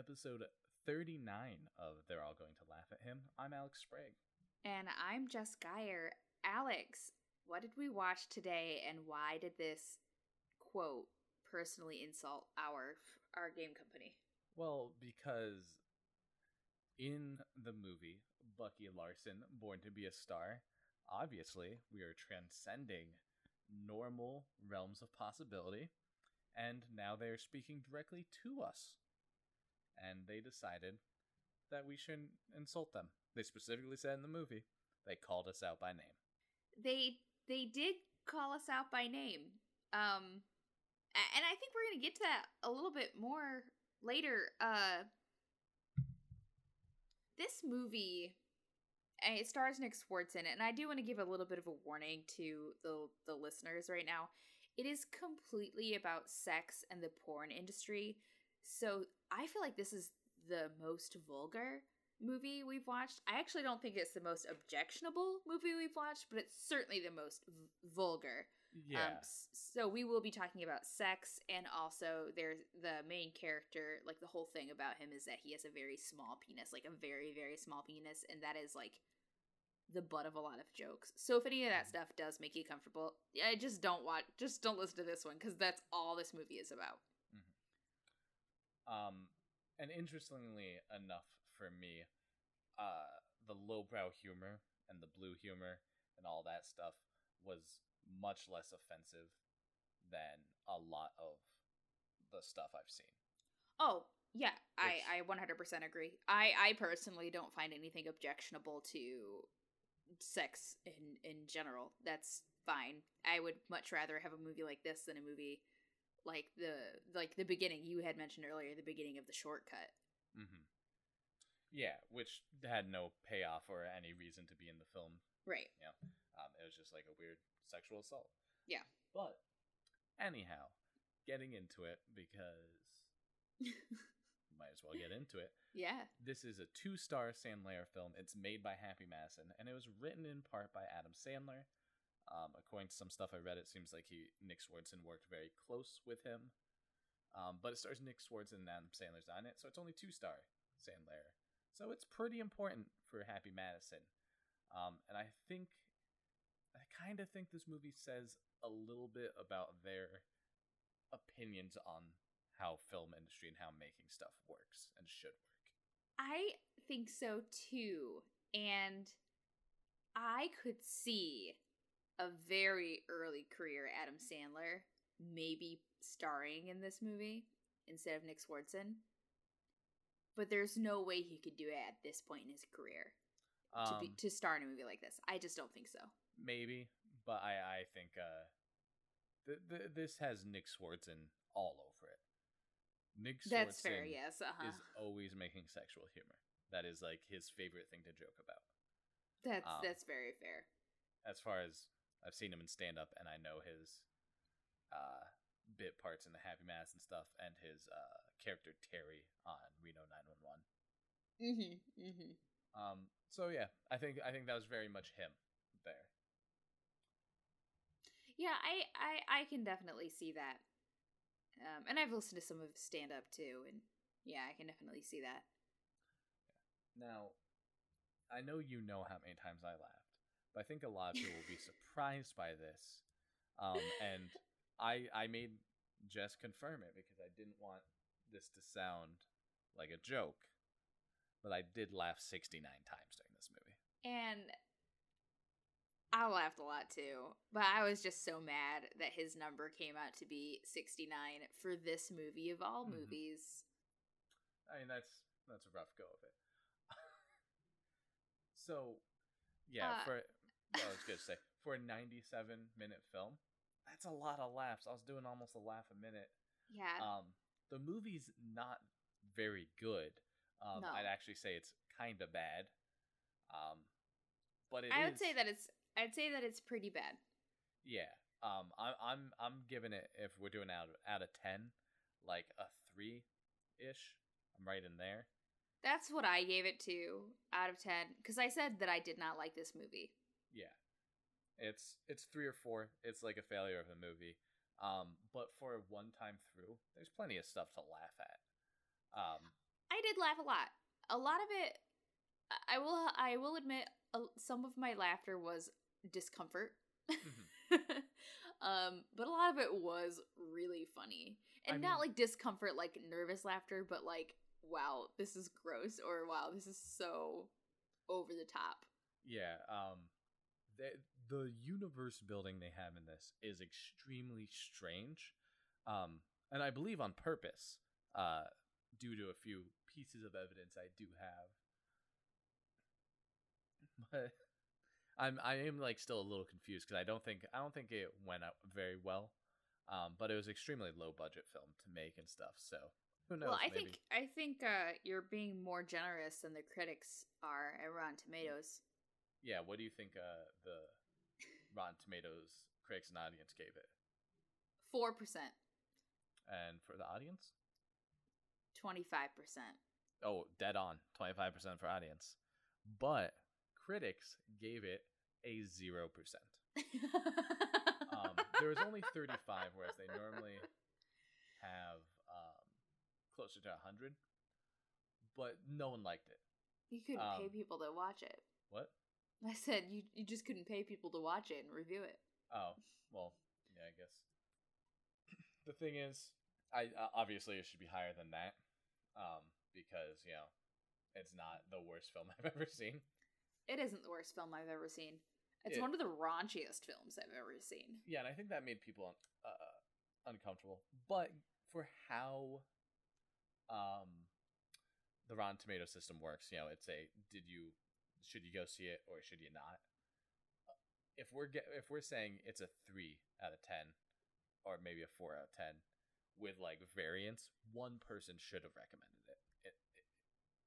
episode 39 of They're All Going to Laugh at Him. I'm Alex Sprague. And I'm Jess Geyer. Alex, what did we watch today and why did this quote personally insult our our game company? Well, because in the movie Bucky Larson, Born to be a Star, obviously we are transcending normal realms of possibility, and now they are speaking directly to us. And they decided that we shouldn't insult them. They specifically said in the movie they called us out by name. They they did call us out by name. Um and I think we're going to get to that a little bit more later. Uh this movie it stars Nick Swartz in it, and I do want to give a little bit of a warning to the the listeners right now. It is completely about sex and the porn industry. So I feel like this is the most vulgar movie we've watched. I actually don't think it's the most objectionable movie we've watched, but it's certainly the most v- vulgar. Yeah. Um, so we will be talking about sex, and also there's the main character. Like the whole thing about him is that he has a very small penis, like a very very small penis, and that is like the butt of a lot of jokes. So if any of that stuff does make you comfortable, I just don't watch. Just don't listen to this one because that's all this movie is about. Um, and interestingly enough, for me, uh, the lowbrow humor and the blue humor and all that stuff was much less offensive than a lot of the stuff I've seen. Oh, yeah, Which, I I 100% agree. I I personally don't find anything objectionable to sex in in general. That's fine. I would much rather have a movie like this than a movie like the like the beginning you had mentioned earlier, the beginning of the shortcut. Mm-hmm. Yeah, which had no payoff or any reason to be in the film. Right. Yeah. Um, it was just like a weird sexual assault. Yeah. But anyhow, getting into it because might as well get into it. Yeah. This is a two star Sandler film. It's made by Happy Madison, and it was written in part by Adam Sandler. Um, according to some stuff I read, it seems like he Nick Swardson worked very close with him. Um, but it stars Nick Swardson and Adam Sandler's on it, so it's only two star Sandler. So it's pretty important for Happy Madison. Um, and I think, I kind of think this movie says a little bit about their opinions on how film industry and how making stuff works and should work. I think so too. And I could see a very early career Adam Sandler maybe starring in this movie instead of Nick Swardson. But there's no way he could do it at this point in his career um, to be um, to star in a movie like this. I just don't think so. Maybe, but I I think uh, th- th- this has Nick Swardson all over it. Nick That's fair, yes. Uh-huh. is always making sexual humor. That is like his favorite thing to joke about. That's um, that's very fair. As far as I've seen him in stand up and I know his uh, bit parts in the Happy Madison stuff and his uh, character Terry on Reno 911. Mhm. Mhm. Um so yeah, I think I think that was very much him there. Yeah, I I I can definitely see that. Um, and I've listened to some of stand up too, and yeah, I can definitely see that. Now, I know you know how many times I laughed, but I think a lot of people will be surprised by this. Um, and I I made Jess confirm it because I didn't want this to sound like a joke, but I did laugh 69 times during this movie. And I laughed a lot too, but I was just so mad that his number came out to be 69 for this movie of all mm-hmm. movies. I mean, that's that's a rough go of it. so, yeah, uh, for I was gonna say for a 97 minute film, that's a lot of laughs. I was doing almost a laugh a minute. Yeah. Um, the movie's not very good. Um, no. I'd actually say it's kind of bad. Um, but I would say that it's I'd say that it's pretty bad. Yeah. Um, I'm I'm I'm giving it if we're doing out of, out of ten, like a three, ish. I'm right in there. That's what I gave it to out of ten because I said that I did not like this movie. Yeah, it's it's three or four. It's like a failure of a movie. Um, but for a one time through, there's plenty of stuff to laugh at. Um, I did laugh a lot. A lot of it, I will I will admit, some of my laughter was discomfort. Mm-hmm. um, but a lot of it was really funny, and I not mean, like discomfort, like nervous laughter, but like wow, this is gross, or wow, this is so over the top. Yeah. Um, the the universe building they have in this is extremely strange, um, and I believe on purpose. Uh, due to a few pieces of evidence I do have. But I'm I am like still a little confused because I don't think I don't think it went out very well. Um, but it was extremely low budget film to make and stuff. So who knows? Well, I maybe. think I think uh, you're being more generous than the critics are at Rotten Tomatoes. Yeah, what do you think uh, the Rotten Tomatoes critics and audience gave it? Four percent. And for the audience? 25%. Oh, dead on. 25% for audience. But critics gave it a 0%. um, there was only 35, whereas they normally have um, closer to 100. But no one liked it. You couldn't um, pay people to watch it. What? I said you you just couldn't pay people to watch it and review it. Oh well, yeah, I guess. the thing is, I uh, obviously it should be higher than that um, because you know it's not the worst film I've ever seen. It isn't the worst film I've ever seen. It's it, one of the raunchiest films I've ever seen. Yeah, and I think that made people uh, uncomfortable. But for how um, the Rotten Tomato system works, you know, it's a did you should you go see it or should you not? If we're get, if we're saying it's a three out of ten, or maybe a four out of ten, with like variants, one person should have recommended it, it, it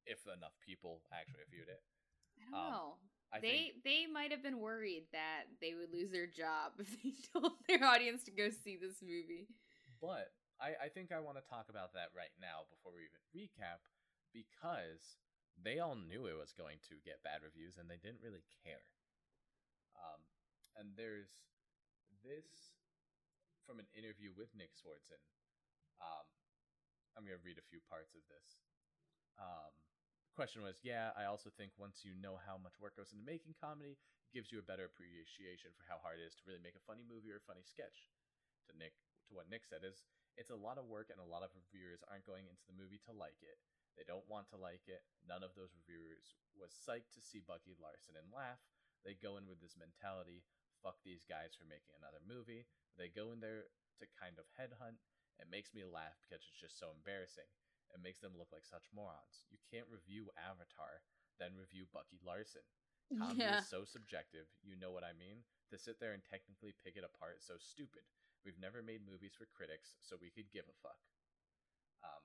if enough people actually viewed it. I don't um, know. I they think, they might have been worried that they would lose their job if they told their audience to go see this movie. But I, I think I want to talk about that right now before we even recap because they all knew it was going to get bad reviews and they didn't really care. Um, and there's this from an interview with Nick Swardson um, I'm going to read a few parts of this. Um, question was, yeah, I also think once you know how much work goes into making comedy, it gives you a better appreciation for how hard it is to really make a funny movie or a funny sketch. To Nick, to what Nick said is, it's a lot of work and a lot of reviewers aren't going into the movie to like it. They don't want to like it. None of those reviewers was psyched to see Bucky Larson and laugh. They go in with this mentality, fuck these guys for making another movie. They go in there to kind of headhunt it makes me laugh because it's just so embarrassing. It makes them look like such morons. You can't review Avatar, then review Bucky Larson. Comedy yeah. is so subjective, you know what I mean? To sit there and technically pick it apart is so stupid. We've never made movies for critics, so we could give a fuck. Um,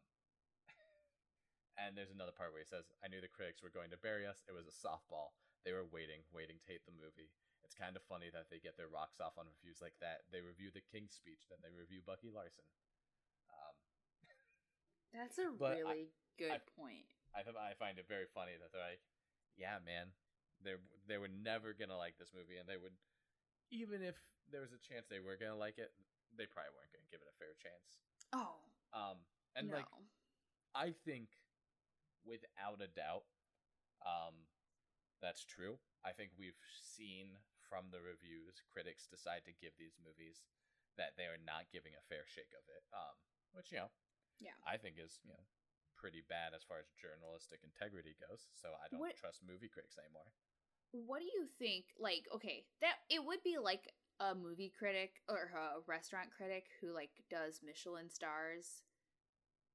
and there's another part where he says, I knew the critics were going to bury us. It was a softball. They were waiting, waiting to hate the movie. It's kind of funny that they get their rocks off on reviews like that. They review the King's Speech, then they review Bucky Larson. That's a really I, good I, point. I I find it very funny that they're like, yeah, man, they they were never gonna like this movie, and they would, even if there was a chance they were gonna like it, they probably weren't gonna give it a fair chance. Oh. Um, and no. like, I think, without a doubt, um, that's true. I think we've seen from the reviews critics decide to give these movies that they are not giving a fair shake of it. Um, which you know yeah. I think is, you know, pretty bad as far as journalistic integrity goes. So I don't what, trust movie critics anymore. What do you think? Like, okay, that it would be like a movie critic or a restaurant critic who like does Michelin stars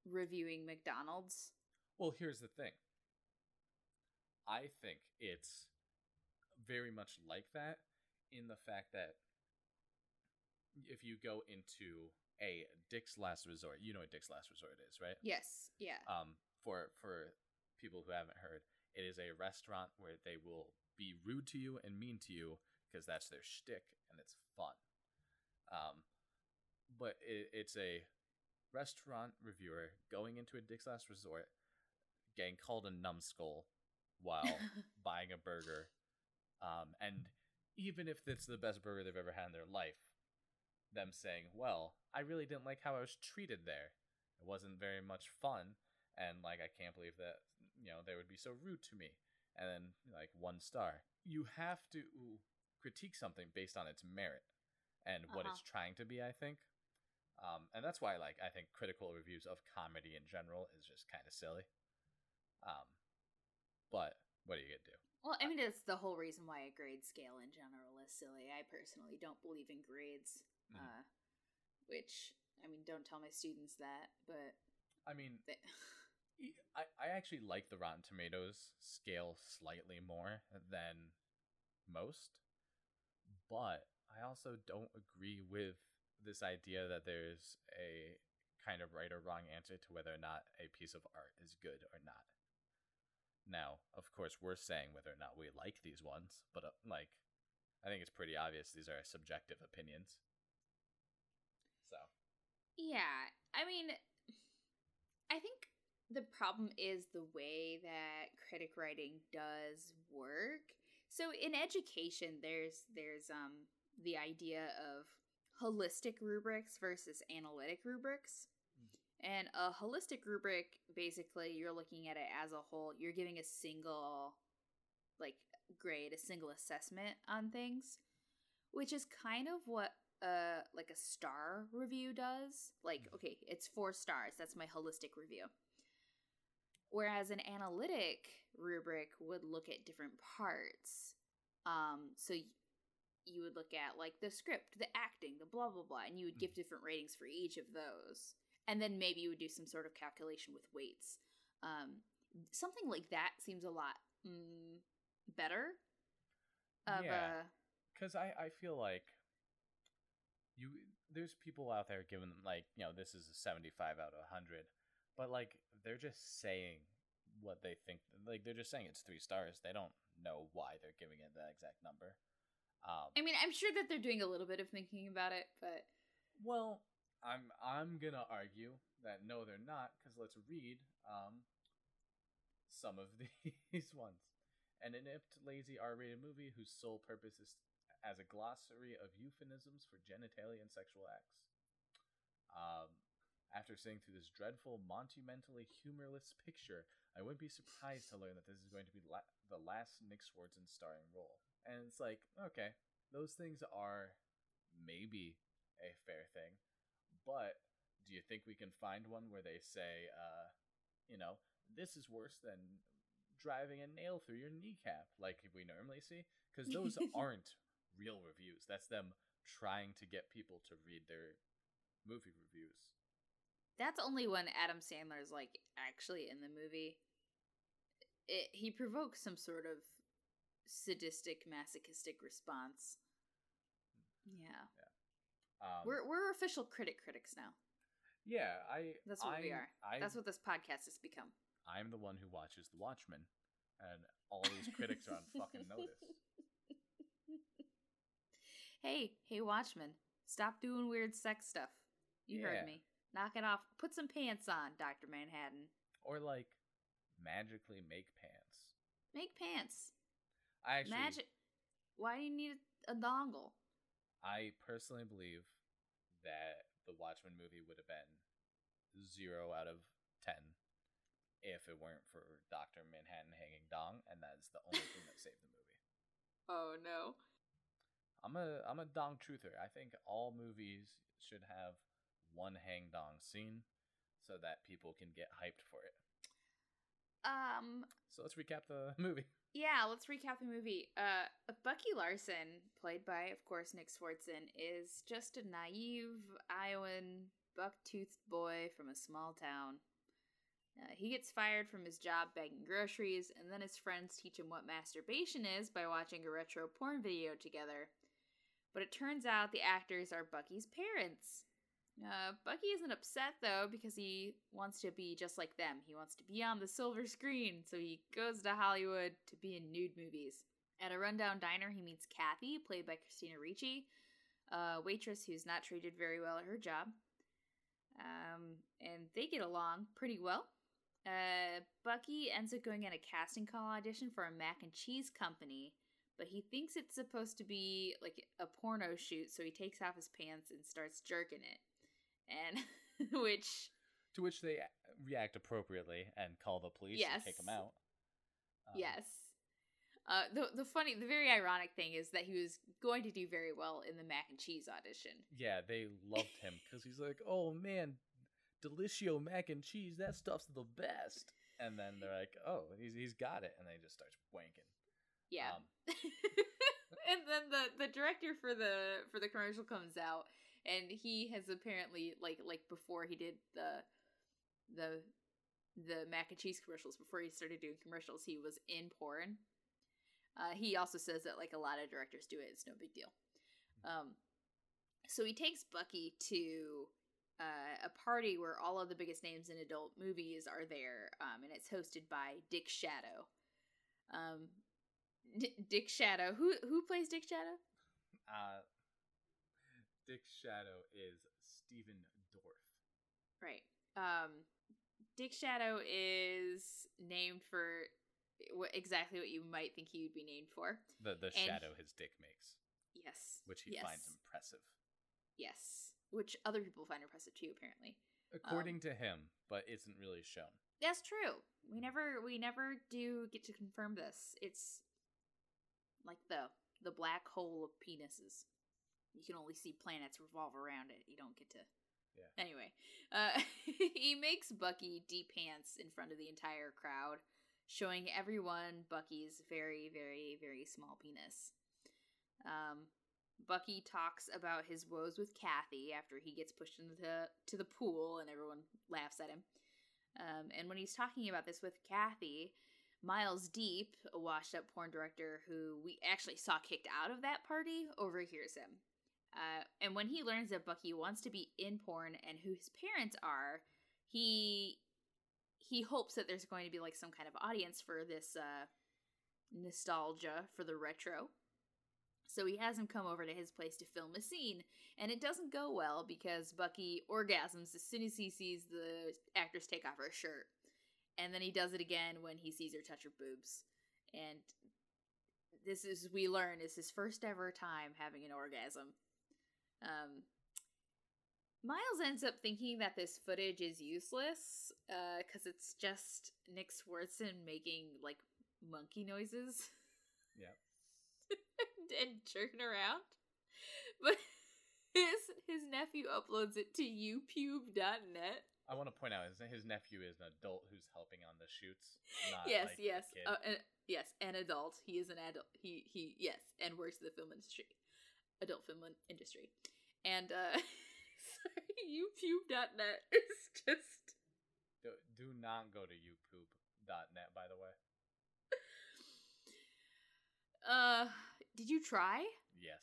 reviewing McDonald's. Well, here's the thing. I think it's very much like that in the fact that if you go into a Dick's Last Resort. You know what Dick's Last Resort is, right? Yes. Yeah. Um, for for people who haven't heard, it is a restaurant where they will be rude to you and mean to you because that's their shtick and it's fun. Um, but it, it's a restaurant reviewer going into a Dick's Last Resort, getting called a numbskull while buying a burger, um, and even if it's the best burger they've ever had in their life, them saying, "Well, I really didn't like how I was treated there. It wasn't very much fun." and like I can't believe that you know they would be so rude to me. And then like one star. You have to critique something based on its merit and what Uh-huh. it's trying to be. I think, um, and that's why like I think critical reviews of comedy in general is just kind of silly. Um, but what are you gonna do? Well, I mean, it's the whole reason why a grade scale in general is silly. I personally don't believe in grades, Mhm. uh, which, I mean, don't tell my students that, but I mean, they, I, I actually like the Rotten Tomatoes scale slightly more than most, but I also don't agree with this idea that there's a kind of right or wrong answer to whether or not a piece of art is good or not. Now, of course, we're saying whether or not we like these ones, but uh, like, I think it's pretty obvious these are subjective opinions. So, yeah, I mean, I think the problem is the way that critic writing does work. So in education, there's there's um the idea of holistic rubrics versus analytic rubrics. And a holistic rubric, basically, you're looking at it as a whole. You're giving a single, like, grade, a single assessment on things, which is kind of what, uh, like a star review does. Like, Mhm. okay, it's four stars. That's my holistic review. Whereas an analytic rubric would look at different parts. Um, so y- you would look at like the script, the acting, the blah blah blah, and you would give different ratings for each of those. And then maybe you would do some sort of calculation with weights. Um, something like that seems a lot mm, better. Of Yeah. because I, I feel like you there's people out there giving them like you know this is a 75 out of 100 but like they're just saying what they think like they're just saying it's three stars they don't know why they're giving it that exact number um I mean, I'm sure that they're doing a little bit of thinking about it, but well i'm i'm gonna argue that no they're not because let's read um some of these ones. An inept lazy r-rated movie whose sole purpose is as a glossary of euphemisms for genitalia and sexual acts. Um after seeing through this dreadful, monumentally humorless picture, I wouldn't be surprised to learn that this is going to be la- the last Nick Swardson starring role. And it's like, okay, those things are maybe a fair thing, but do you think we can find one where they say, uh, you know, this is worse than driving a nail through your kneecap, like we normally see? Because those aren't real reviews. That's them trying to get people to read their movie reviews. that's only when Adam Sandler is like actually in the movie. It, he provokes some sort of sadistic, masochistic response. Yeah, Um, we're we're official critic critics now. yeah, I. That's what we I'm- are. I, That's what this podcast has become. I'm the one who watches The Watchmen, and all these critics are on fucking notice. Hey, hey, Watchman, stop doing weird sex stuff. You Yeah. heard me. Knock it off. Put some pants on, Doctor Manhattan. Or like, magically make pants. Make pants. I actually, Magic. Why do you need a, a dongle? I personally believe that the Watchmen movie would have been zero out of ten if it weren't for Doctor Manhattan hanging dong, and that's the only thing that saved the movie. Oh no. I'm a I'm a dong truther. I think all movies should have one hang dong scene so that people can get hyped for it. Um. So let's recap the movie. Yeah. Let's recap the movie. Uh, Bucky Larson, played by, of course, Nick Swardson, is just a naive Iowan buck-toothed boy from a small town. Uh, he gets fired from his job bagging groceries, and then his friends teach him what masturbation is by watching a retro porn video together. But it turns out the actors are Bucky's parents. Uh, Bucky isn't upset though because he wants to be just like them. He wants to be on the silver screen, so he goes to Hollywood to be in nude movies. At a rundown diner, he meets Kathy, played by Christina Ricci, a waitress who's not treated very well at her job. Um, and they get along pretty well. Uh, Bucky ends up going on a casting call audition for a mac and cheese company, but he thinks it's supposed to be like a porno shoot, so he takes off his pants and starts jerking it. And which To which they react appropriately and call the police Yes. and kick him out. Um, yes. Uh, the the funny, the very ironic thing is that he was going to do very well in the mac and cheese audition. Yeah, they loved him because he's like, "Oh man, Delicio mac and cheese, that stuff's the best." And then they're like, "Oh, he's he's got it," and then he just starts wanking. Yeah. Um, and then the the director for the for the commercial comes out and he has apparently like like before he did the the the mac and cheese commercials before he started doing commercials he was in porn uh, he also says that like a lot of directors do it it's no big deal um so he takes bucky to uh, a party where all of the biggest names in adult movies are there um, and it's hosted by dick shadow um D- Dick Shadow. Who who plays Dick Shadow? uh, Dick Shadow is Stephen Dorff. Right. Um, Dick Shadow is named for what exactly what you might think he would be named for. The the And- shadow his dick makes, Yes. which he yes. finds impressive, Yes. Which other people find impressive too, apparently. according to him, but isn't really shown. That's true. We never we never do get to confirm this. It's like the the black hole of penises. You can only see planets revolve around it. You don't get to. Yeah. Anyway, uh, he makes Bucky de-pants in front of the entire crowd, showing everyone Bucky's very, very, very small penis. Um, Bucky talks about his woes with Kathy after he gets pushed into the, to the pool, and everyone laughs at him. Um, and when he's talking about this with Kathy, Miles Deep, a washed up porn director who we actually saw kicked out of that party, overhears him. Uh, and when he learns that Bucky wants to be in porn and who his parents are, he he hopes that there's going to be like some kind of audience for this uh, nostalgia for the retro. So he has him come over to his place to film a scene, and it doesn't go well because Bucky orgasms as soon as he sees the actress take off her shirt. And then he does it again when he sees her touch her boobs. And this is, we learn, is his first ever time having an orgasm. Um, Miles ends up thinking that this footage is useless because it's just Nick Swardson making like monkey noises. Yep. and jerking around. But his his nephew uploads it to youpube.net. I want to point out his his nephew is an adult who's helping on the shoots. Not yes, like yes, uh, uh, yes, an adult. He is an adult. He he yes, and works in the film industry, adult film industry, and uh, sorry, youpube.net is just do, do not go to youpoop.net, by the way. uh. Did you try? Yes.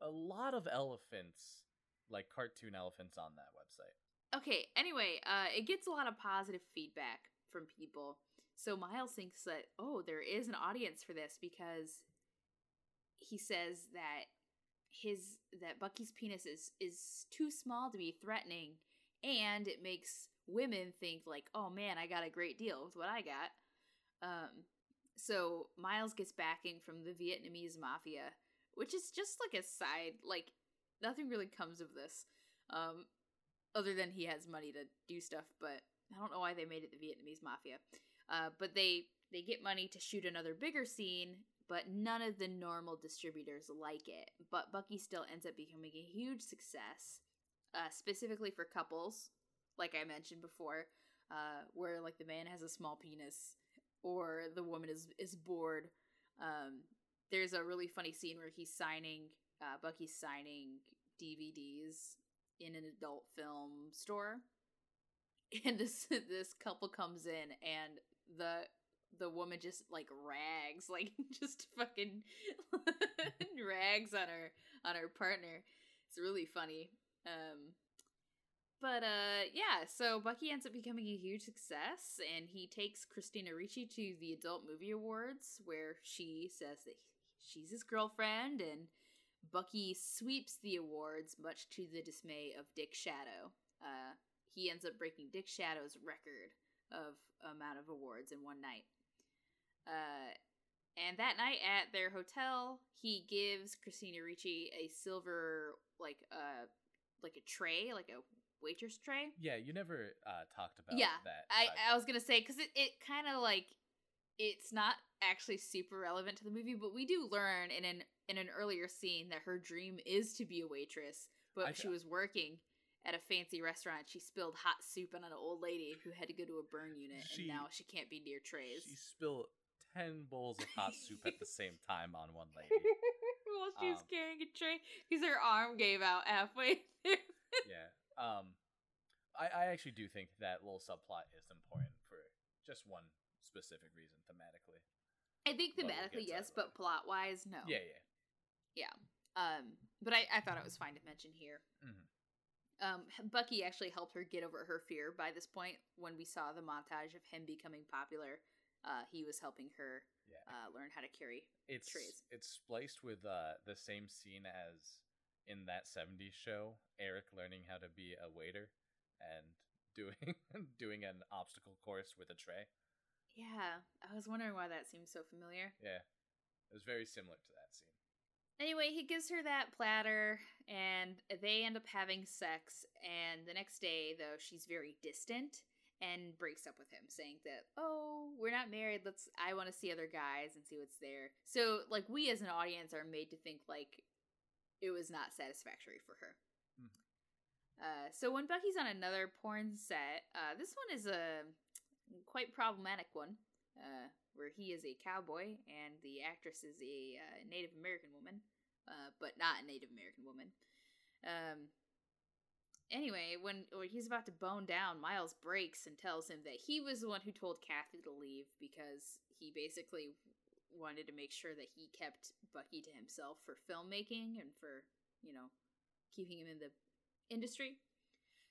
A lot of elephants, like cartoon elephants, on that website. Okay, anyway, uh, it gets a lot of positive feedback from people. So Miles thinks that, oh, there is an audience for this because he says that his that Bucky's penis is is too small to be threatening and it makes women think like, "Oh man, I got a great deal with what I got." Um so Miles gets backing from the Vietnamese mafia, which is just like a side like nothing really comes of this. Um other than he has money to do stuff, but I don't know why they made it the Vietnamese mafia. Uh, but they they get money to shoot another bigger scene, but none of the normal distributors like it. But Bucky still ends up becoming a huge success, uh, specifically for couples, like I mentioned before, uh, where like the man has a small penis or the woman is is bored. Um, there's a really funny scene where he's signing, uh, Bucky's signing DVDs in an adult film store and this this couple comes in and the the woman just like rags like just fucking rags on her on her partner it's really funny um but uh yeah so bucky ends up becoming a huge success and he takes christina ricci to the adult movie awards where she says that she's his girlfriend and Bucky sweeps the awards, much to the dismay of Dick Shadow. Uh, he ends up breaking Dick Shadow's record of amount of awards in one night. Uh, and that night at their hotel, he gives Christina Ricci a silver, like uh, like a tray, like a waitress tray. Yeah, you never uh, talked about Yeah, that. I, I was gonna say because it, it kind of like it's not actually super relevant to the movie, but we do learn in an in an earlier scene that her dream is to be a waitress, but I she was working at a fancy restaurant. She spilled hot soup on an old lady who had to go to a burn unit, She- and now she can't be near trays. She spilled ten bowls of hot soup at the same time on one lady. While she was Um, carrying a tray, because her arm gave out halfway. through. yeah. Um, I, I actually do think that little subplot is important for just one specific reason thematically. I think thematically yes, but plot wise no. Yeah, yeah. Yeah. Um, but I, I thought it was fine to mention here. Mhm. Um, Bucky actually helped her get over her fear by this point. When we saw the montage of him becoming popular, uh, he was helping her Yeah. uh, learn how to carry. it's trays. it's spliced with uh the same scene as in that 70s show eric learning how to be a waiter and doing doing an obstacle course with a tray Yeah, I was wondering why that seemed so familiar. yeah it was very similar to that scene Anyway, he gives her that platter, and they end up having sex. And the next day, though, she's very distant and breaks up with him, saying that, "Oh, we're not married. Let's. I want to see other guys and see what's there." So, like, we as an audience are made to think like it was not satisfactory for her. Mhm. Uh, so when Bucky's on another porn set, uh, this one is a quite problematic one, uh, where he is a cowboy and the actress is a uh, Native American woman, uh, but not a Native American woman. Um, anyway, when, when he's about to bone down, Miles breaks and tells him that he was the one who told Kathy to leave because he basically wanted to make sure that he kept Bucky to himself for filmmaking and for, you know, keeping him in the industry.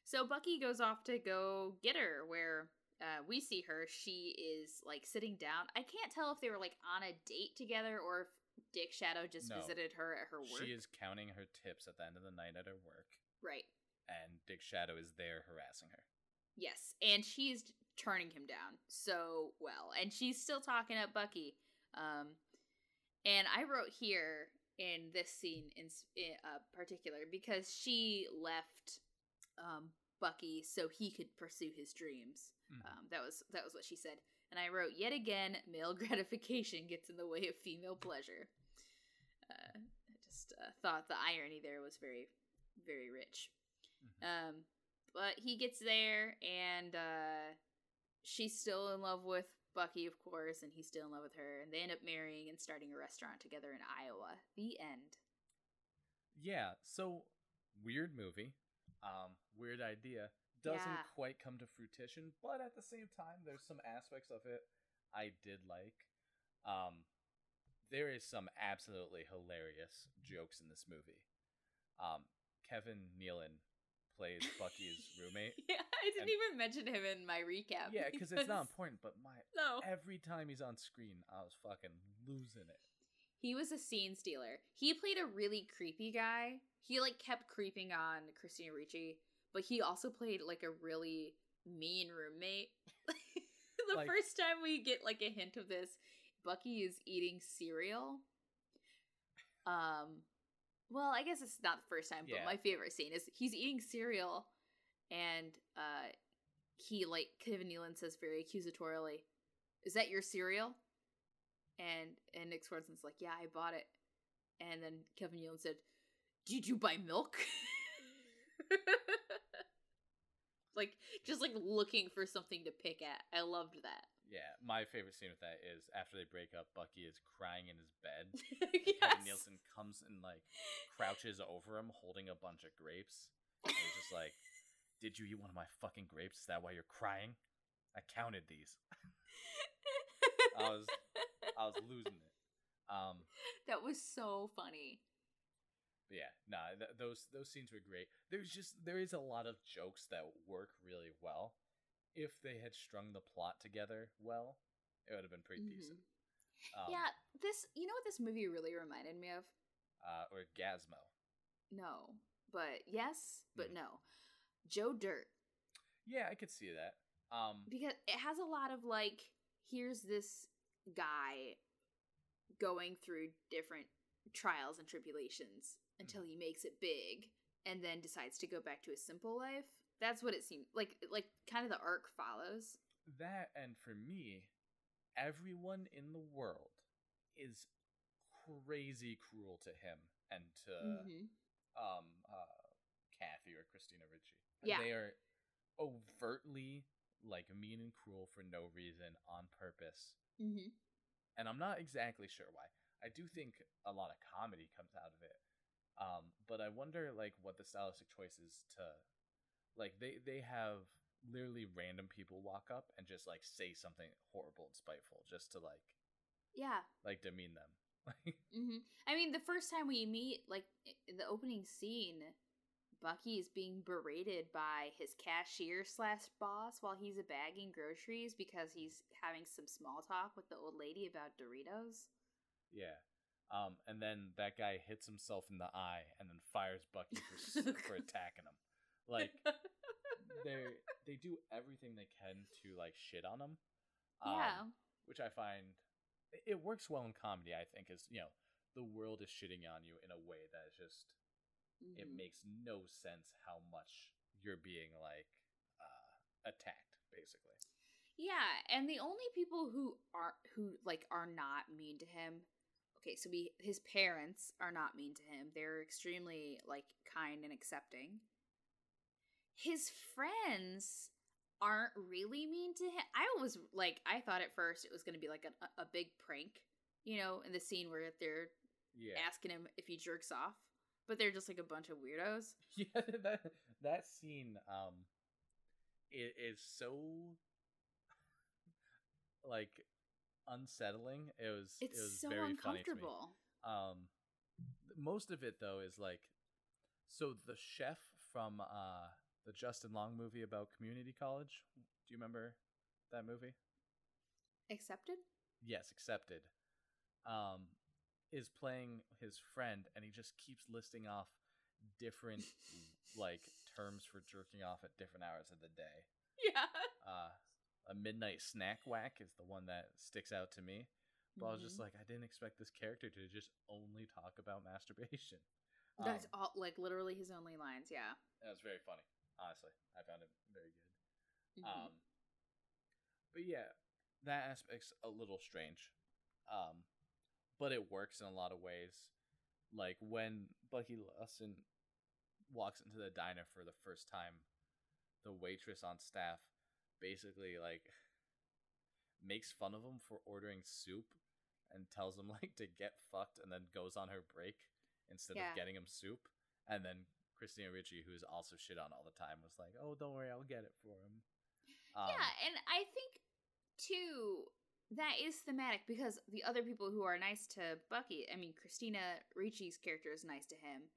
So Bucky goes off to go get her where uh, we see her. She is like sitting down. I can't tell if they were like on a date together or if Dick Shadow just No. visited her at her work. she is counting her tips at the end of the night at her work right. And dick shadow is there harassing her Yes, and she's turning him down so well, and she's still talking up Bucky. Um, and I wrote here in this scene in, in uh, particular because she left um, Bucky so he could pursue his dreams. Mhm. Um, that was that was what she said, and I wrote yet again, male gratification gets in the way of female pleasure. Uh, I just uh, thought the irony there was very, very rich. Mhm. Um, but he gets there, and uh, she's still in love with Bucky, of course, and he's still in love with her, and they end up marrying and starting a restaurant together in Iowa. The end. yeah so weird movie um weird idea doesn't Yeah. quite come to fruition but at the same time there's some aspects of it i did like um there is some absolutely hilarious jokes in this movie um kevin nealon plays bucky's roommate yeah, I didn't And- even mention him in my recap. yeah because it's not important but my No. every time he's on screen i was fucking losing it He was a scene stealer. He played a really creepy guy. He like kept creeping on Christina Ricci, but he also played like a really mean roommate. the Like- first time we get like a hint of this, Bucky is eating cereal. Um well, I guess it's not the first time, but Yeah. my favorite scene is he's eating cereal and uh he like Kevin Nealon says very accusatorily, "Is that your cereal?" And and Nick Swardson's like, "Yeah, I bought it." And then Kevin Nealon said, "Did you buy milk?" like just like looking for something to pick at. I loved that. Yeah my favorite scene with that is after they break up bucky is crying in his bed yes. Kevin Nealon comes and like crouches over him holding a bunch of grapes. And he's just like, Did you eat one of my fucking grapes? Is that why you're crying? I counted these. I was I was losing it. Um that was so funny. yeah, nah, th- those those scenes were great. There's just there is a lot of jokes that work really well. If they had strung the plot together well, it would have been pretty decent. Um, yeah, this you know what this movie really reminded me of? uh, or Gasmo. No. But yes, but Hmm. no. Joe Dirt. Yeah, I could see that. Um, because it has a lot of like here's this guy going through different trials and tribulations until he makes it big and then decides to go back to a simple life That's what it seemed like. Like kind of the arc follows. That and for me, everyone in the world is crazy cruel to him and to Mhm. um uh Kathy or Christina Ricci. Yeah. They are overtly like mean and cruel for no reason on purpose. Mm-hmm. And I'm not exactly sure why. I do think a lot of comedy comes out of it. Um, but I wonder like what the stylistic choices to like they they have literally random people walk up and just like say something horrible and spiteful just to like Yeah. like demean them. hmm I mean, the first time we meet, like the opening scene, Bucky is being berated by his cashier slash boss while he's a bagging groceries because he's having some small talk with the old lady about Doritos. Yeah. Um, and then that guy hits himself in the eye and then fires Bucky for for attacking him. Like they they do everything they can to like shit on him. Um, yeah. Which I find it- it works well in comedy. I think is you know the world is shitting on you in a way that is just it Mhm. makes no sense how much you're being like uh, attacked basically. Yeah, and the only people who are who like are not mean to him. Okay, so we his parents are not mean to him. They're extremely like kind and accepting. His friends aren't really mean to him. I was like I thought at first it was going to be like a, a big prank, you know, in the scene where they're Yeah. asking him if he jerks off, but they're just like a bunch of weirdos. Yeah, that that scene um it is so like unsettling. It was It's it was so very funny to me. uncomfortable. Um most of it though is like so the chef from uh the Justin Long movie about community college. Do you remember that movie? Accepted? Yes, accepted. Um is playing his friend and he just keeps listing off different like terms for jerking off at different hours of the day. Yeah. Uh a midnight snack whack is the one that sticks out to me. But I was just Mhm. like I didn't expect this character to just only talk about masturbation. That's Um, all like literally his only lines, yeah. that was very funny. Honestly, I found it very good. Mhm. Um, but yeah, that aspect's a little strange. Um, but it works in a lot of ways. Like when Bucky Larson walks into the diner for the first time, the waitress on staff basically like makes fun of him for ordering soup and tells him like to get fucked and then goes on her break instead Yeah. of getting him soup. And then Christina Ricci, who's also shit on all the time, was like, "Oh, don't worry, I'll get it for him." Um, yeah, and I think too that is thematic because the other people who are nice to Bucky, I mean Christina Ricci's character is nice to him,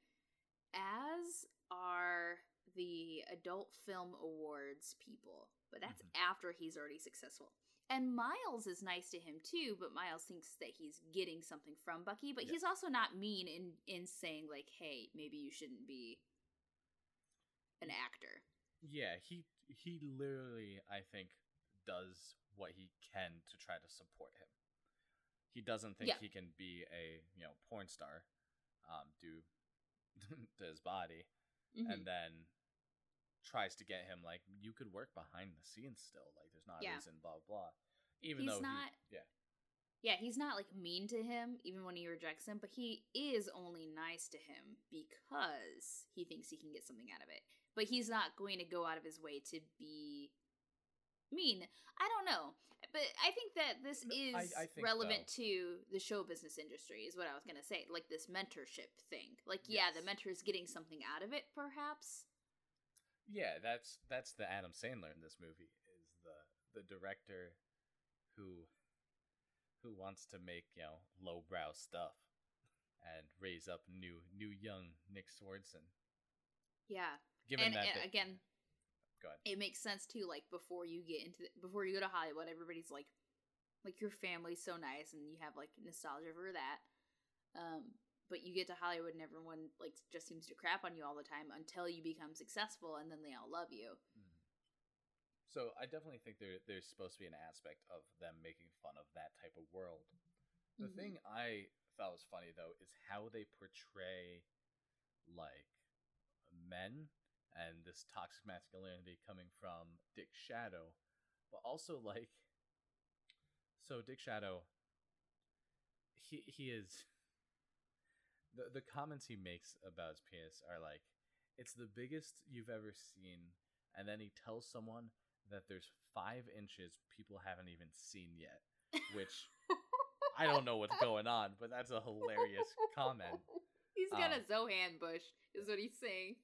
as are the adult film awards people. But that's Mhm. after he's already successful. And Miles is nice to him too, but Miles thinks that he's getting something from Bucky, but Yeah. he's also not mean in in saying like, "Hey, maybe you shouldn't be an actor." Yeah, he he literally, I think, does what he can to try to support him. He doesn't think Yeah. he can be a you know porn star, um, due to his body, Mhm. and then tries to get him like you could work behind the scenes still. Like there's not a reason, blah blah. Even though He's though not- he, yeah, Yeah, he's not like mean to him even when he rejects him, but he is only nice to him because he thinks he can get something out of it. But he's not going to go out of his way to be mean. I don't know. But I think that this is I- I relevant though- to the show business industry, is what I was going to say. Like this mentorship thing. Like, yeah, the mentor is getting something out of it, perhaps. yeah, that's that's the Adam Sandler in this movie is the the director who who wants to make you know lowbrow stuff and raise up new new young Nick Swardson. Yeah. Given and that, they- again, go ahead. it makes sense too like before you get into the, before you go to hollywood everybody's like like your family's so nice and you have like nostalgia for that um but you get to hollywood and everyone like just seems to crap on you all the time until you become successful and then they all love you Mhm. So I definitely think there there's supposed to be an aspect of them making fun of that type of world. The Mhm. thing I thought was funny though is how they portray like men and this toxic masculinity coming from Dick Shadow, but also like so Dick Shadow he he is the the comments he makes about his penis are like it's the biggest you've ever seen. And then he tells someone that there's five inches people haven't even seen yet which i don't know what's going on but that's a hilarious comment. He's got Um, a Zohan bush, is what he's saying.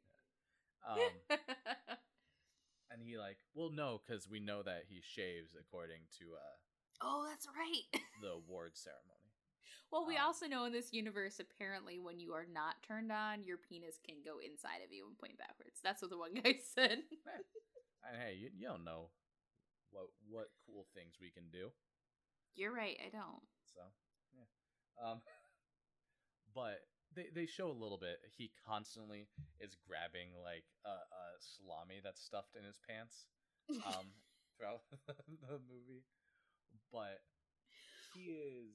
Um and he like well no because we know that he shaves according to uh oh, that's right. the award ceremony Well, we Um, also know in this universe, apparently, when you are not turned on, your penis can go inside of you and point backwards. That's what the one guy said. and hey you, you don't know what what cool things we can do You're right. I don't. So, yeah. Um, but they they show a little bit. He constantly is grabbing like a, a salami that's stuffed in his pants. Um, throughout the movie, but he is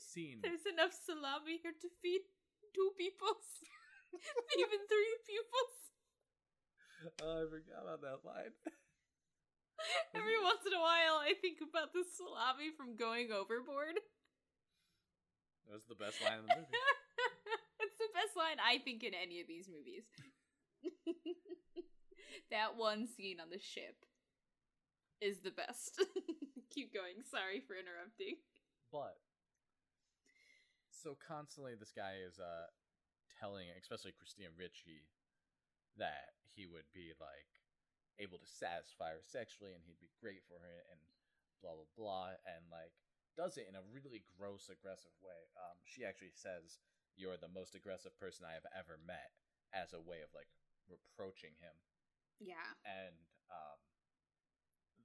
seen. There's enough salami here to feed two peoples, even three peoples. Oh, I forgot about that line. Every once in a while, I think about the salami from Going Overboard. That was the best line in the movie. it's the best line I think in any of these movies. that one scene on the ship is the best. Keep going. Sorry for interrupting. But so constantly, this guy is uh telling, especially Christina Ricci that he would be like able to satisfy her sexually, and he'd be great for her, and blah blah blah, and like does it in a really gross, aggressive way. Um, she actually says, "You're the most aggressive person I have ever met," as a way of like reproaching him Yeah. and um,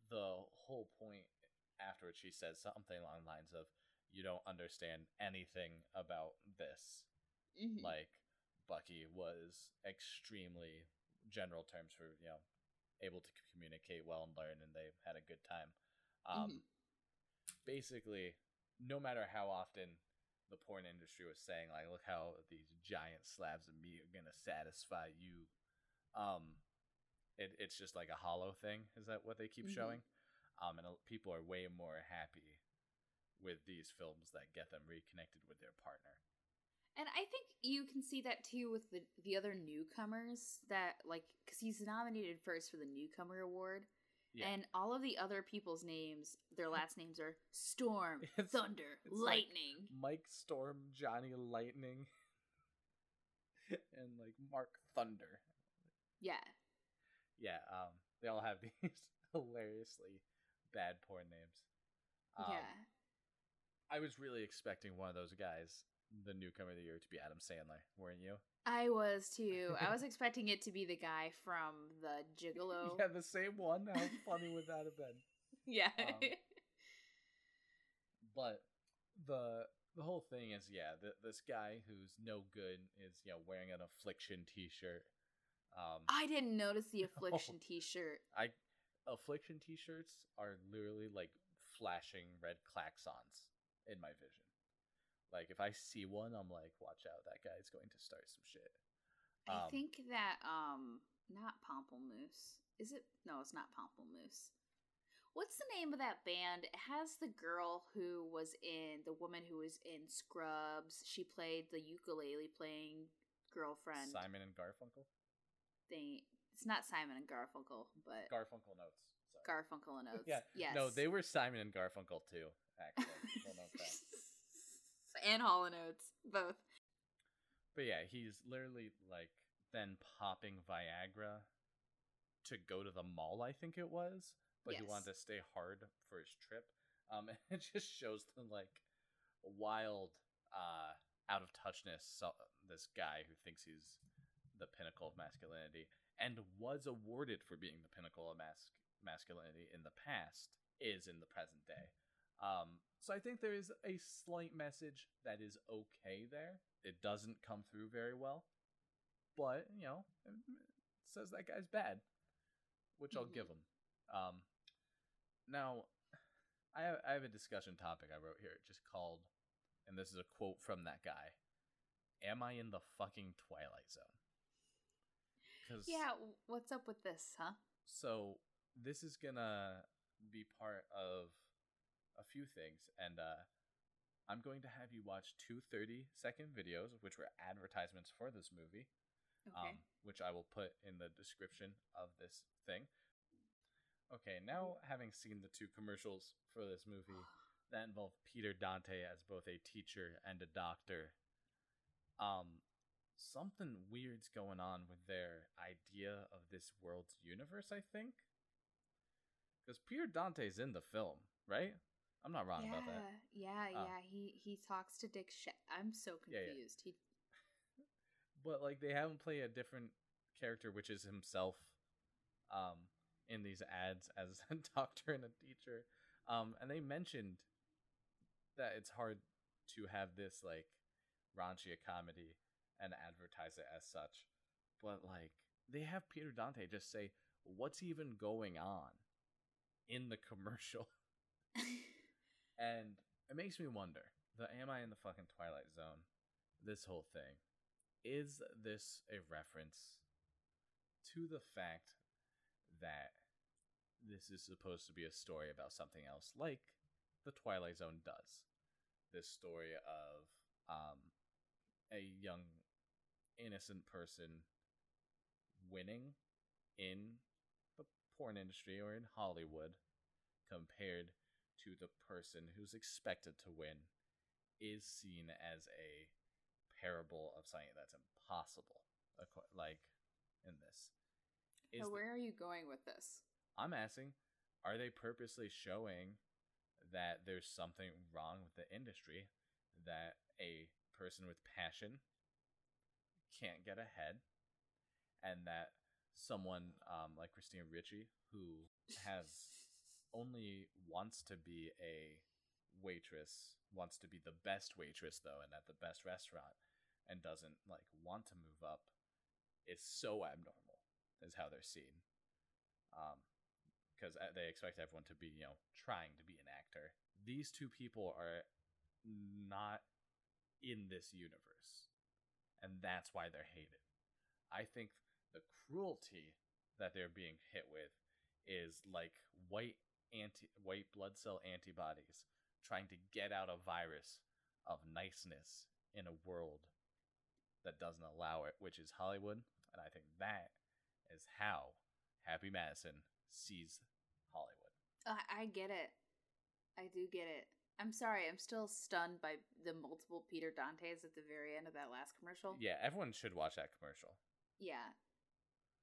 the whole point afterwards she says something along the lines of you don't understand anything about this Mhm. like bucky was extremely general terms for you know able to communicate well and learn and they had a good time um, Mhm. Basically no matter how often the porn industry was saying like look how these giant slabs of meat are gonna satisfy you um it, it's just like a hollow thing is that what they keep Mhm. showing um and people are way more happy with these films that get them reconnected with their partner And I think you can see that too with the the other newcomers that like because he's nominated first for the newcomer award, yeah. And all of the other people's names, their last names are Storm, It's- Thunder, it's like- Lightning. mike storm johnny lightning and like mark thunder. Yeah, yeah um they all have these hilariously bad porn names. Um, yeah. i was really expecting one of those guys the newcomer of the year to be adam sandler weren't you I was too. I was expecting it to be the guy from the Gigolo. yeah the same one how funny would that have been Yeah. Um, but the the whole thing is yeah th- this guy who's no good is you know wearing an affliction t-shirt um I didn't notice the affliction T-shirt. I affliction t-shirts are literally like flashing red klaxons in my vision. Like if I see one, I'm like, watch out, that guy's going to start some shit. I Um, think that um, not Pomplamoose. Is it? No, it's not Pomplamoose. What's the name of that band? It has the girl who was in the woman who was in Scrubs. She played the ukulele playing girlfriend Simon and Garfunkel. They It's not Simon and Garfunkel, but Garfunkel and Oates. Sorry. Garfunkel and Oates. Yeah, Yes. No, they were Simon and Garfunkel too. Actually, we'll note that. and Hall and Oates, both. But yeah, he's literally like then popping Viagra to go to the mall, I think it was. But he wanted to stay hard for his trip. Um, and it just shows the like wild, uh, out of touchness. So, this guy who thinks he's the pinnacle of masculinity and was awarded for being the pinnacle of mas- masculinity in the past is in the present day. Um, so I think there is a slight message that is okay there. It doesn't come through very well, but you know, it says that guy's bad, which I'll give him. Um, now, I have, I have a discussion topic I wrote here, just called, and this is a quote from that guy. Am I in the fucking Twilight Zone? Cause Yeah, what's up with this, huh? So this is gonna be part of a few things, and uh, I'm going to have you watch two 30 second videos, which were advertisements for this movie, Okay. um, which I will put in the description of this thing. Okay, now having seen the two commercials for this movie that involve Peter Dante as both a teacher and a doctor, um, something weird's going on with their idea of this world's universe, I think. Because Peter Dante's in the film, right? I'm not wrong yeah, about that. yeah, Oh. yeah. He he talks to Dick. Sh- I'm so Yeah, yeah. confused. He But like they have him play a different character, which is himself, um, in these ads as a doctor and a teacher. Um, and they mentioned that it's hard to have this like raunchy a comedy and advertise it as such. But like they have Peter Dante just say, What's even going on in the commercial? And it makes me wonder the am I in the fucking Twilight Zone? This whole thing. Is this a reference to the fact that this is supposed to be a story about something else, like the Twilight Zone does? This story of um, a young, innocent person winning in the porn industry or in Hollywood compared to the person who's expected to win is seen as a parable of something that's impossible like in this is Now, the- where are you going with this? i'm asking are they purposely showing that there's something wrong with the industry that a person with passion can't get ahead and that someone um, like christina ricci who has only wants to be a waitress, wants to be the best waitress though, and at the best restaurant, and doesn't like want to move up, is so abnormal. Is how they're seen, um, because they expect everyone to be you know trying to be an actor. These two people are not in this universe, and that's why they're hated. I think the cruelty that they're being hit with is like white anti white blood cell antibodies trying to get out a virus of niceness in a world that doesn't allow it, which is Hollywood. And I think that is how Happy Madison sees Hollywood. I, I get it. I do get it. I'm sorry. I'm still stunned by the multiple Peter Dantes at the very end of that last commercial. Yeah, everyone should watch that commercial. Yeah.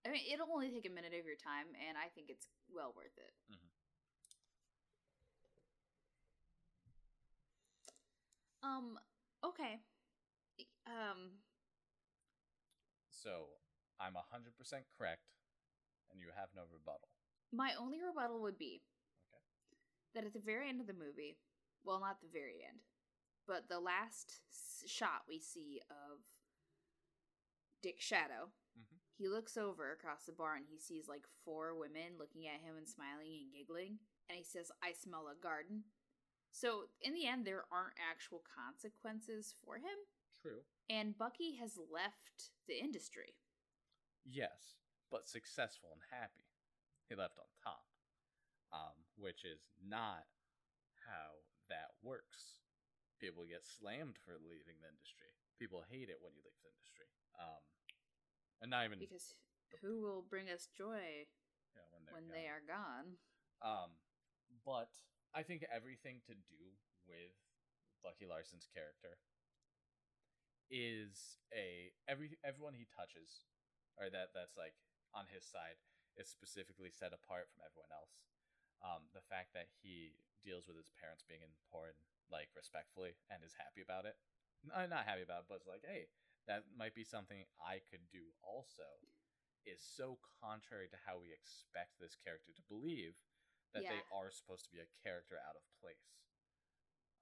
I mean, it'll only take a minute of your time, and I think it's well worth it. Mhm. Um. Okay. Um. So I'm 100% correct, and you have no rebuttal. My only rebuttal would be Okay. that at the very end of the movie, well, not the very end, but the last s- shot we see of Dick Shadow, Mhm. he looks over across the bar and he sees like four women looking at him and smiling and giggling, and he says, I smell a garden. So, in the end, there aren't actual consequences for him, True. and Bucky has left the industry. Yes, but successful and happy. He left on top, um, which is not how that works. People get slammed for leaving the industry. People hate it when you leave the industry. Um, and not even Because who will bring us joy know, when they're when gone. they are gone? Um, but I think everything to do with Bucky Larson's character is a every everyone he touches, or that that's like on his side is specifically set apart from everyone else. Um, the fact that he deals with his parents being in porn like respectfully and is happy about it, N- not happy about it, but it's like, hey, that might be something I could do also. Is so contrary to how we expect this character to believe that they are supposed to be a character out of place.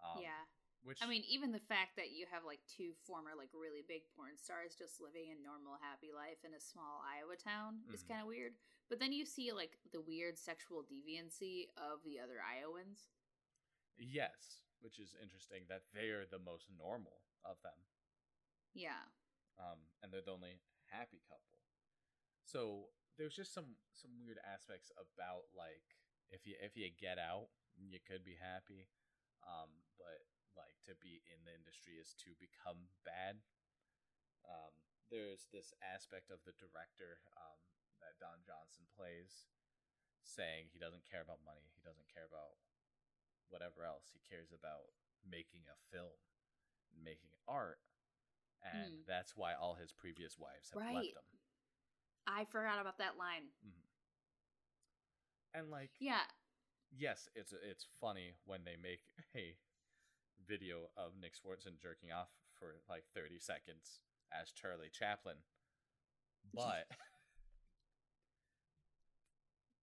Um, yeah. Which I mean, even the fact that you have like two former, like really big porn stars just living a normal, happy life in a small Iowa town is Mhm. kind of weird. But then you see like the weird sexual deviancy of the other Iowans. yes, which is interesting that they're the most normal of them, Yeah. um, and they're the only happy couple. So there's just some some weird aspects about like if you if you get out, you could be happy, um, but like to be in the industry is to become bad. Um, there's this aspect of the director um, that Don Johnson plays, saying he doesn't care about money, he doesn't care about whatever else. He cares about making a film, making art, and Mm. that's why all his previous wives have Right. left him. I forgot about that line. And like, Yeah. yes, it's it's funny when they make a video of Nick Swardson jerking off for like 30 seconds as Charlie Chaplin. But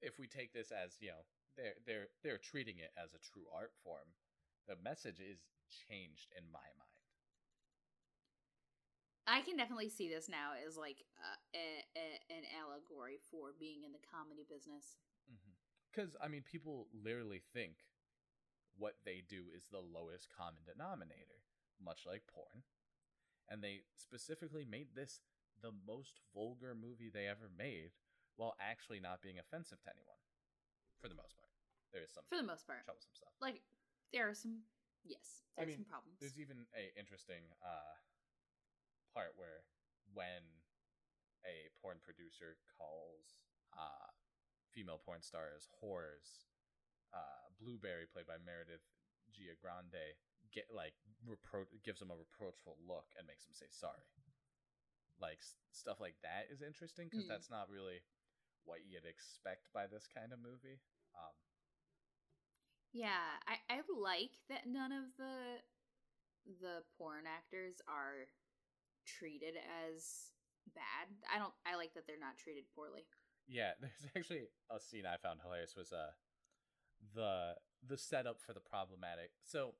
if we take this as, you know, they're they're they're treating it as a true art form, the message is changed in my mind. I can definitely see this now as like uh, a, a, an allegory for being in the comedy business. Because I mean, people literally think what they do is the lowest common denominator, much like porn, and they specifically made this the most vulgar movie they ever made, while actually not being offensive to anyone. For the most part, there is some For the most part. troublesome stuff. Like, there are some, yes, are mean, some problems. There's even a interesting uh, part where when a porn producer calls uh, female porn stars whores, uh, Blueberry, played by Meredith Giangrande, get like repro- gives him a reproachful look and makes him say sorry. Like s- stuff like that is interesting because Mm. that's not really what you'd expect by this kind of movie. Um, Yeah, I, I like that none of the the porn actors are treated as bad. I don't I like that they're not treated poorly. Yeah, there's actually a scene I found hilarious was uh the the setup for the problematic. So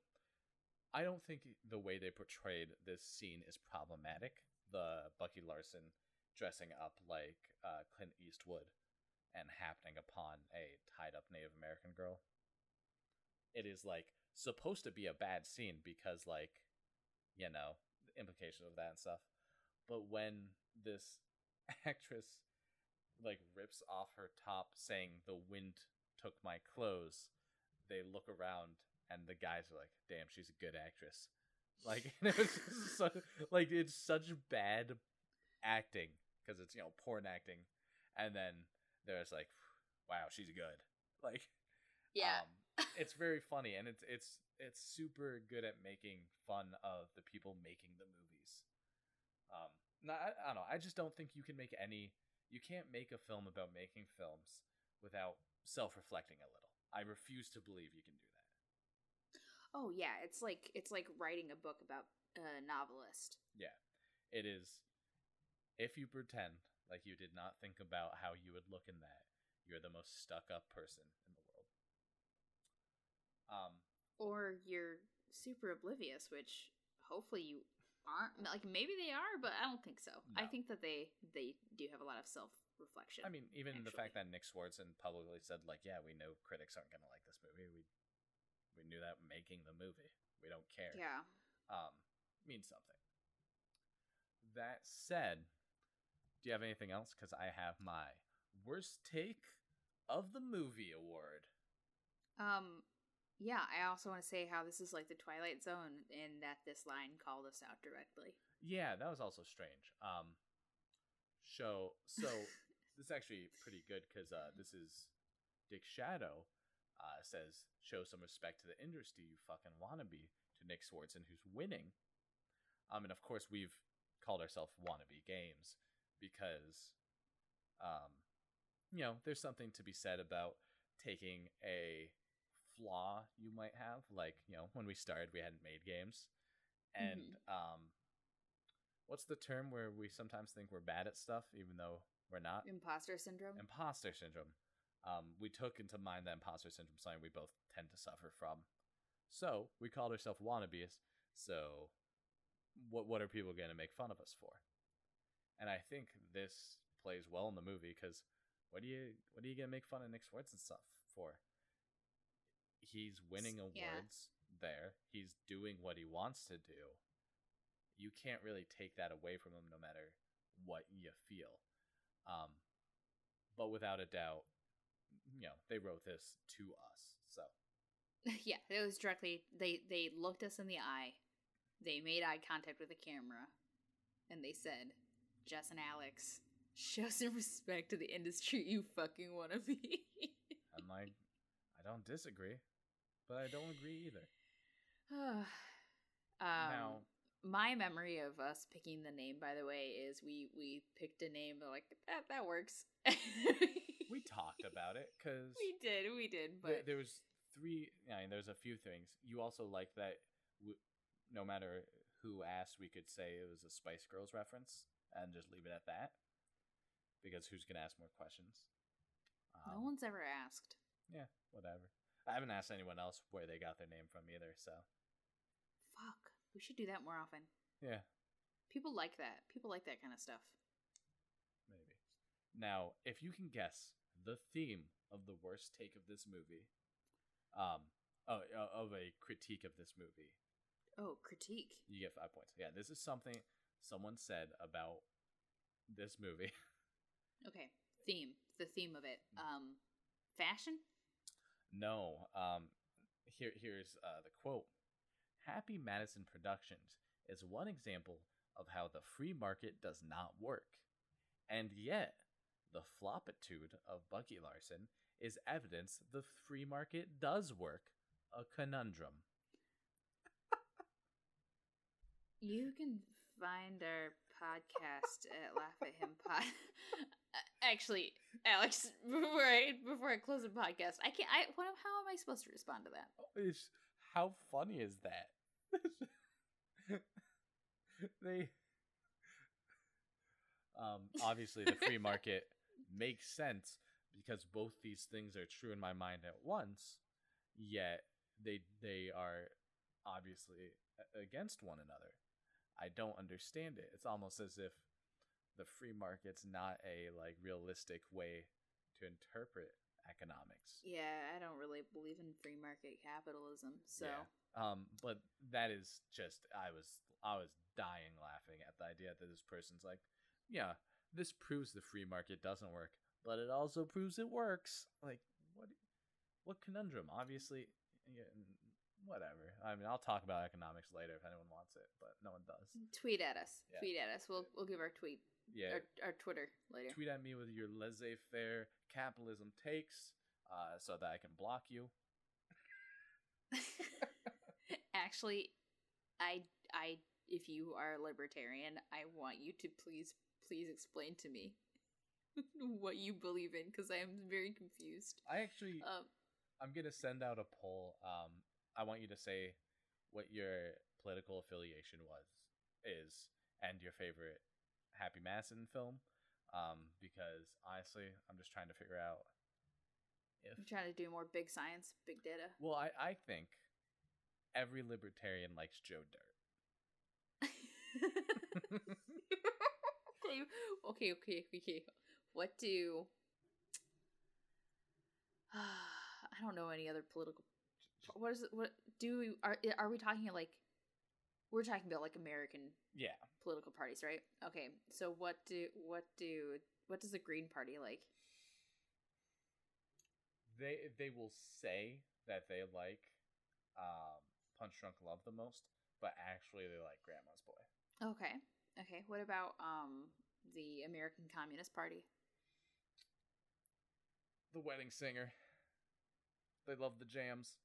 I don't think the way they portrayed this scene is problematic. The Bucky Larson dressing up like uh, Clint Eastwood and happening upon a tied up Native American girl. It is like supposed to be a bad scene because like you know the implications of that and stuff. But when this actress like rips off her top saying the wind took my clothes. They look around and the guys are like damn she's a good actress. Like it was so, like it's such bad acting because it's you know porn acting. And then there's like wow she's good. Like yeah, um, it's very funny and it's it's it's super good at making fun of the people making the movies. Um no, I, I don't know i just don't think you can make any you can't make a film about making films without self-reflecting a little i refuse to believe you can do that oh yeah, it's like it's like writing a book about a novelist. Yeah. It is if you pretend like you did not think about how you would look in that you're the most stuck up person in the world um Or you're super oblivious, which hopefully you aren't. Like maybe they are, but I don't think so. I think that they they do have a lot of self reflection. I mean, even the fact that Nick Swardson publicly said, like, yeah, we know critics aren't gonna like this movie. We we knew that making the movie. We don't care. yeah. Um, means something. That said, do you have anything else? Because I have my worst take of the movie award. Um, yeah, I also want to say how this is like the Twilight Zone in that this line called us out directly. Yeah, that was also strange. Um, show so this is actually pretty good because uh, this is Dick Shadow uh, says show some respect to the industry, you fucking wannabe to Nick Swardson who's winning. Um, and of course we've called ourselves wannabe games because, um, you know, there's something to be said about taking a flaw you might have, like you know when we started we hadn't made games, and um what's the term where we sometimes think we're bad at stuff even though we're not? Imposter syndrome. imposter syndrome. Um we took into mind that imposter syndrome something we both tend to suffer from. So we called ourselves wannabes. So what what are people going to make fun of us for? And i think this plays well in the movie because what do you what are you going to make fun of nick swartz and stuff for he's winning S- yeah. awards there he's doing what he wants to do you can't really take that away from him no matter what you feel um but without a doubt, you know, they wrote this to us. So yeah, it was directly they they looked us in the eye. They made eye contact with the camera and they said, "Jess and Alex, show some respect to the industry you fucking want to be." I'm like, I don't disagree, but I don't agree either. um, now, my memory of us picking the name, by the way, is we we picked a name like that that works. we talked about it because we did, we did, but there was three. I mean, there's a few things. You also like that. W- no matter who asked, we could say it was a Spice Girls reference and just leave it at that. Because who's gonna ask more questions? no Um, one's ever asked. Yeah, whatever. I haven't asked anyone else where they got their name from either. So Fuck, we should do that more often. yeah, People like that. People like that kind of stuff. maybe. Now, if you can guess the theme of the worst take of this movie, um, oh, of a critique of this movie, Oh, critique. you get five points. Yeah, this is something someone said about this movie. Okay, theme. The theme of it. Um, fashion. No, um, here here's uh, the quote. Happy Madison Productions is one example of how the free market does not work, and yet the flopitude of Bucky Larson is evidence the free market does work. A conundrum. You can find our podcast at Laugh at Him Pod. Actually, Alex, before I before I close the podcast, I can't. I what? How am I supposed to respond to that? It's, how funny is that? they um obviously the free market makes sense because both these things are true in my mind at once, yet they they are obviously against one another. I don't understand it. It's almost as if the free market's not a like realistic way to interpret economics. Yeah, I don't really believe in free market capitalism. So Yeah. Um, but that is just I was I was dying laughing at the idea that this person's like, yeah, this proves the free market doesn't work, but it also proves it works. Like, what? What conundrum? Obviously, yeah, whatever. I mean, I'll talk about economics later if anyone wants it, but no one does. tweet at us. Yeah. Tweet at us. We'll we'll give our tweet Yeah, our, our Twitter later. tweet at me with your laissez-faire capitalism takes, uh, so that I can block you. Actually, I I if you are a libertarian, I want you to please please explain to me what you believe in because I am very confused. I actually Um, I'm gonna send out a poll. Um, I want you to say what your political affiliation was, is, and your favorite Happy Madison film. Um, because honestly, I'm just trying to figure out if. I'm trying to do more big science, big data. Well, I I think every libertarian likes Joe Dirt. okay, okay, okay, okay. What do I don't know any other political. What is it? What do we are are we talking like? We're talking about like American Yeah, political parties, right? Okay, so what do what do what does the Green Party like? they they will say that they like um, Punch Drunk Love the most, but actually they like Grandma's Boy. Okay, okay. What about um the American Communist Party? The Wedding Singer. They love the jams.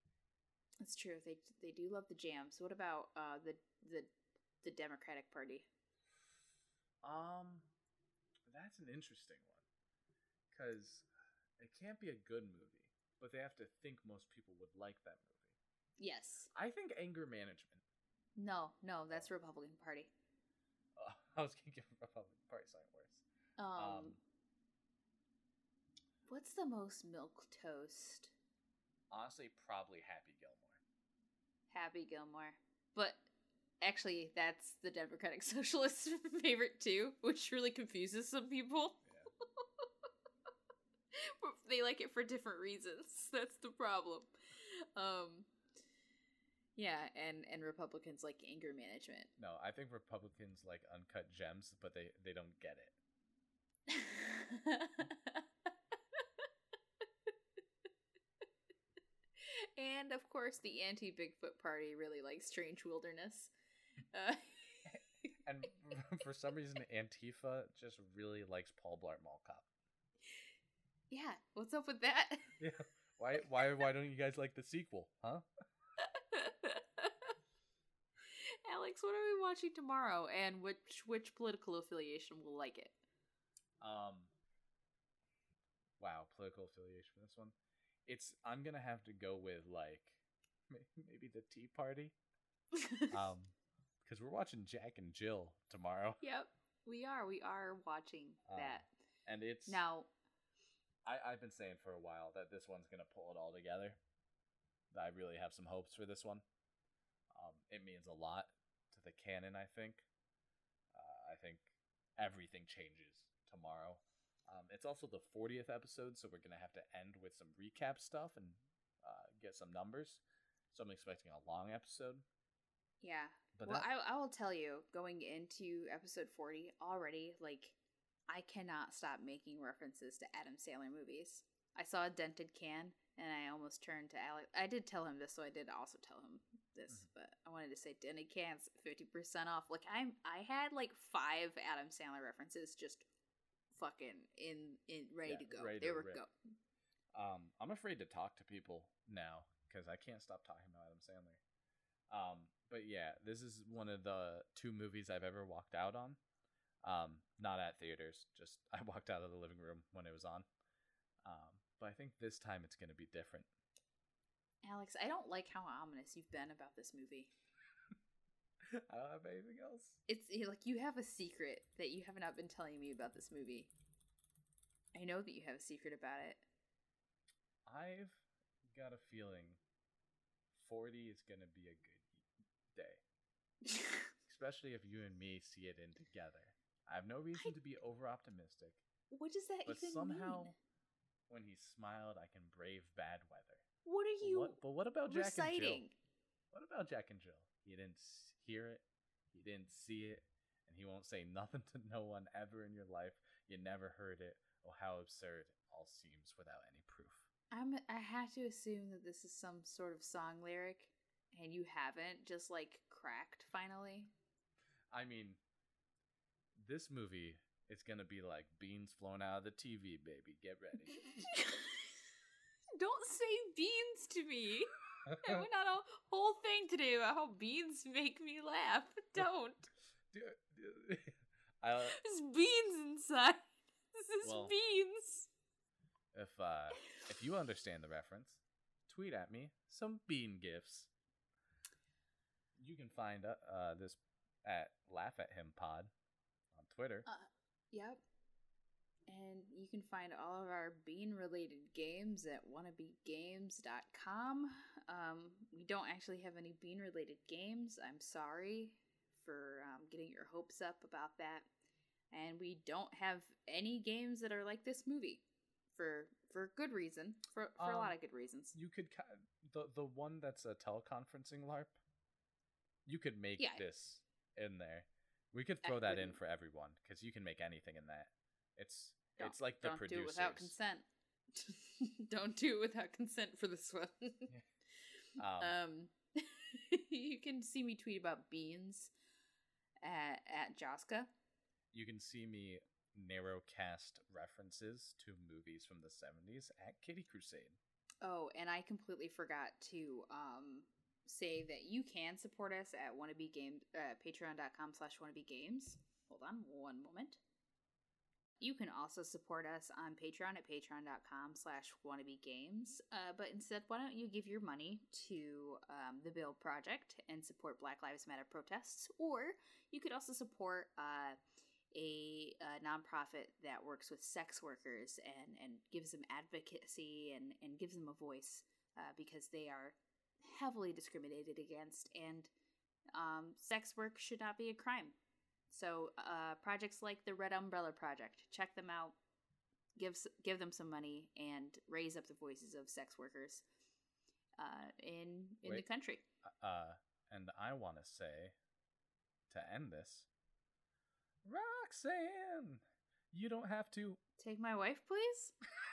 That's true. They they do love the jams. What about uh the the the Democratic Party? Um, that's an interesting one because it can't be a good movie, but they have to think most people would like that movie. Yes. I think Anger Management. No, no, that's Republican Party. Uh, I was gonna give Republican Party something worse. Um, Um, what's the most milk toast? honestly, probably Happy Gilmore. Happy Gilmore. But actually, that's the Democratic Socialist favorite too, which really confuses some people. But they like it for different reasons. That's the problem. Um, yeah, and and Republicans like anger management. No, I think Republicans like uncut gems, but they they don't get it. And of course, the anti Bigfoot party really likes Strange Wilderness. Uh, and for some reason, Antifa just really likes Paul Blart Mall Cop. yeah, what's up with that? Yeah. Why? Why? Why don't you guys like the sequel? Huh? Alex, what are we watching tomorrow, and which which political affiliation will like it? Um. Wow, political affiliation for this one. It's. I'm gonna have to go with like maybe the Tea Party. Um, because we're watching Jack and Jill tomorrow, yep, we are. We are watching Um, that and it's now. I, I've been saying for a while that this one's gonna pull it all together. I really have some hopes for this one. Um, it means a lot to the canon. I think. Uh, I think everything changes tomorrow. Um, it's also the 40th episode, so we're gonna have to end with some recap stuff and uh, get some numbers. So I'm expecting a long episode. Yeah. But well, that, I, I will tell you, going into episode 40 already, like, I cannot stop making references to Adam Sandler movies. I saw a dented can, and I almost turned to Alex. I did tell him this, so I did also tell him this, Mhm. but I wanted to say dented cans, 50% off. Like, I'm, I had like five Adam Sandler references just fucking in, in ready Yeah, to go. ready they to were rip. go. Um, I'm afraid to talk to people now because I can't stop talking about Adam Sandler. Um, but yeah, this is one of the two movies I've ever walked out on. Um, not at theaters, just I walked out of the living room when it was on. Um, but I think this time it's going to be different. Alex, I don't like how ominous you've been about this movie. I don't have anything else. It's like you have a secret that you have not been telling me about this movie. I know that you have a secret about it. I've got a feeling 40 is going to be a good day, especially if you and me see it in together. I have no reason to be over optimistic. what does that But even somehow, mean? when he smiled, I can brave bad weather. What are you what, but what about Jack and Jill? What about Jack and Jill? He didn't hear it, he didn't see it, and he won't say nothing to no one ever in your life. You never heard it. Oh, how absurd it all seems without any proof. I'm I have to assume that this is some sort of song lyric and you haven't just like cracked finally. I mean, this movie is gonna be like beans flown out of the TV, baby. Get ready. Don't say beans to me. I went on a whole thing today about how beans make me laugh. Don't. Dude, dude, I, There's beans inside. This is Well- beans. if uh, if you understand the reference, tweet at me some bean gifts. You can find uh, uh, this at Laugh at Him Pod on Twitter. Yep. And you can find all of our bean related games at wannabegames.com. Um, we don't actually have any bean related games. I'm sorry for um, getting your hopes up about that. And we don't have any games that are like this movie for for good reason, for, for a lot Um, of good reasons. You could the the one that's a teleconferencing LARP. You could make Yeah. this in there. We could throw that in for everyone because you can make anything in that. It's Don't- it's like the don't producers. do it without consent. don't do it without consent for this one. Um, Um, you can see me tweet about beans at at Joska. you can see me narrowcast references to movies from the 70s at Kitty Crusade. Oh, and I completely forgot to um say that you can support us at wannabe game uh, patreon.com slash wannabe games. Hold on one moment. You can also support us on Patreon at patreon.com slash wannabe games. Uh, but instead, why don't you give your money to um, the Bail Project and support Black Lives Matter protests? Or you could also support uh, a, a nonprofit that works with sex workers and, and gives them advocacy and, and gives them a voice uh, because they are heavily discriminated against and um, sex work should not be a crime. So uh, projects like the Red Umbrella Project, check them out, give give them some money, and raise up the voices of sex workers uh, in in the country. Uh, and I want to say, to end this, Roxanne, you don't have to. Take my wife, please.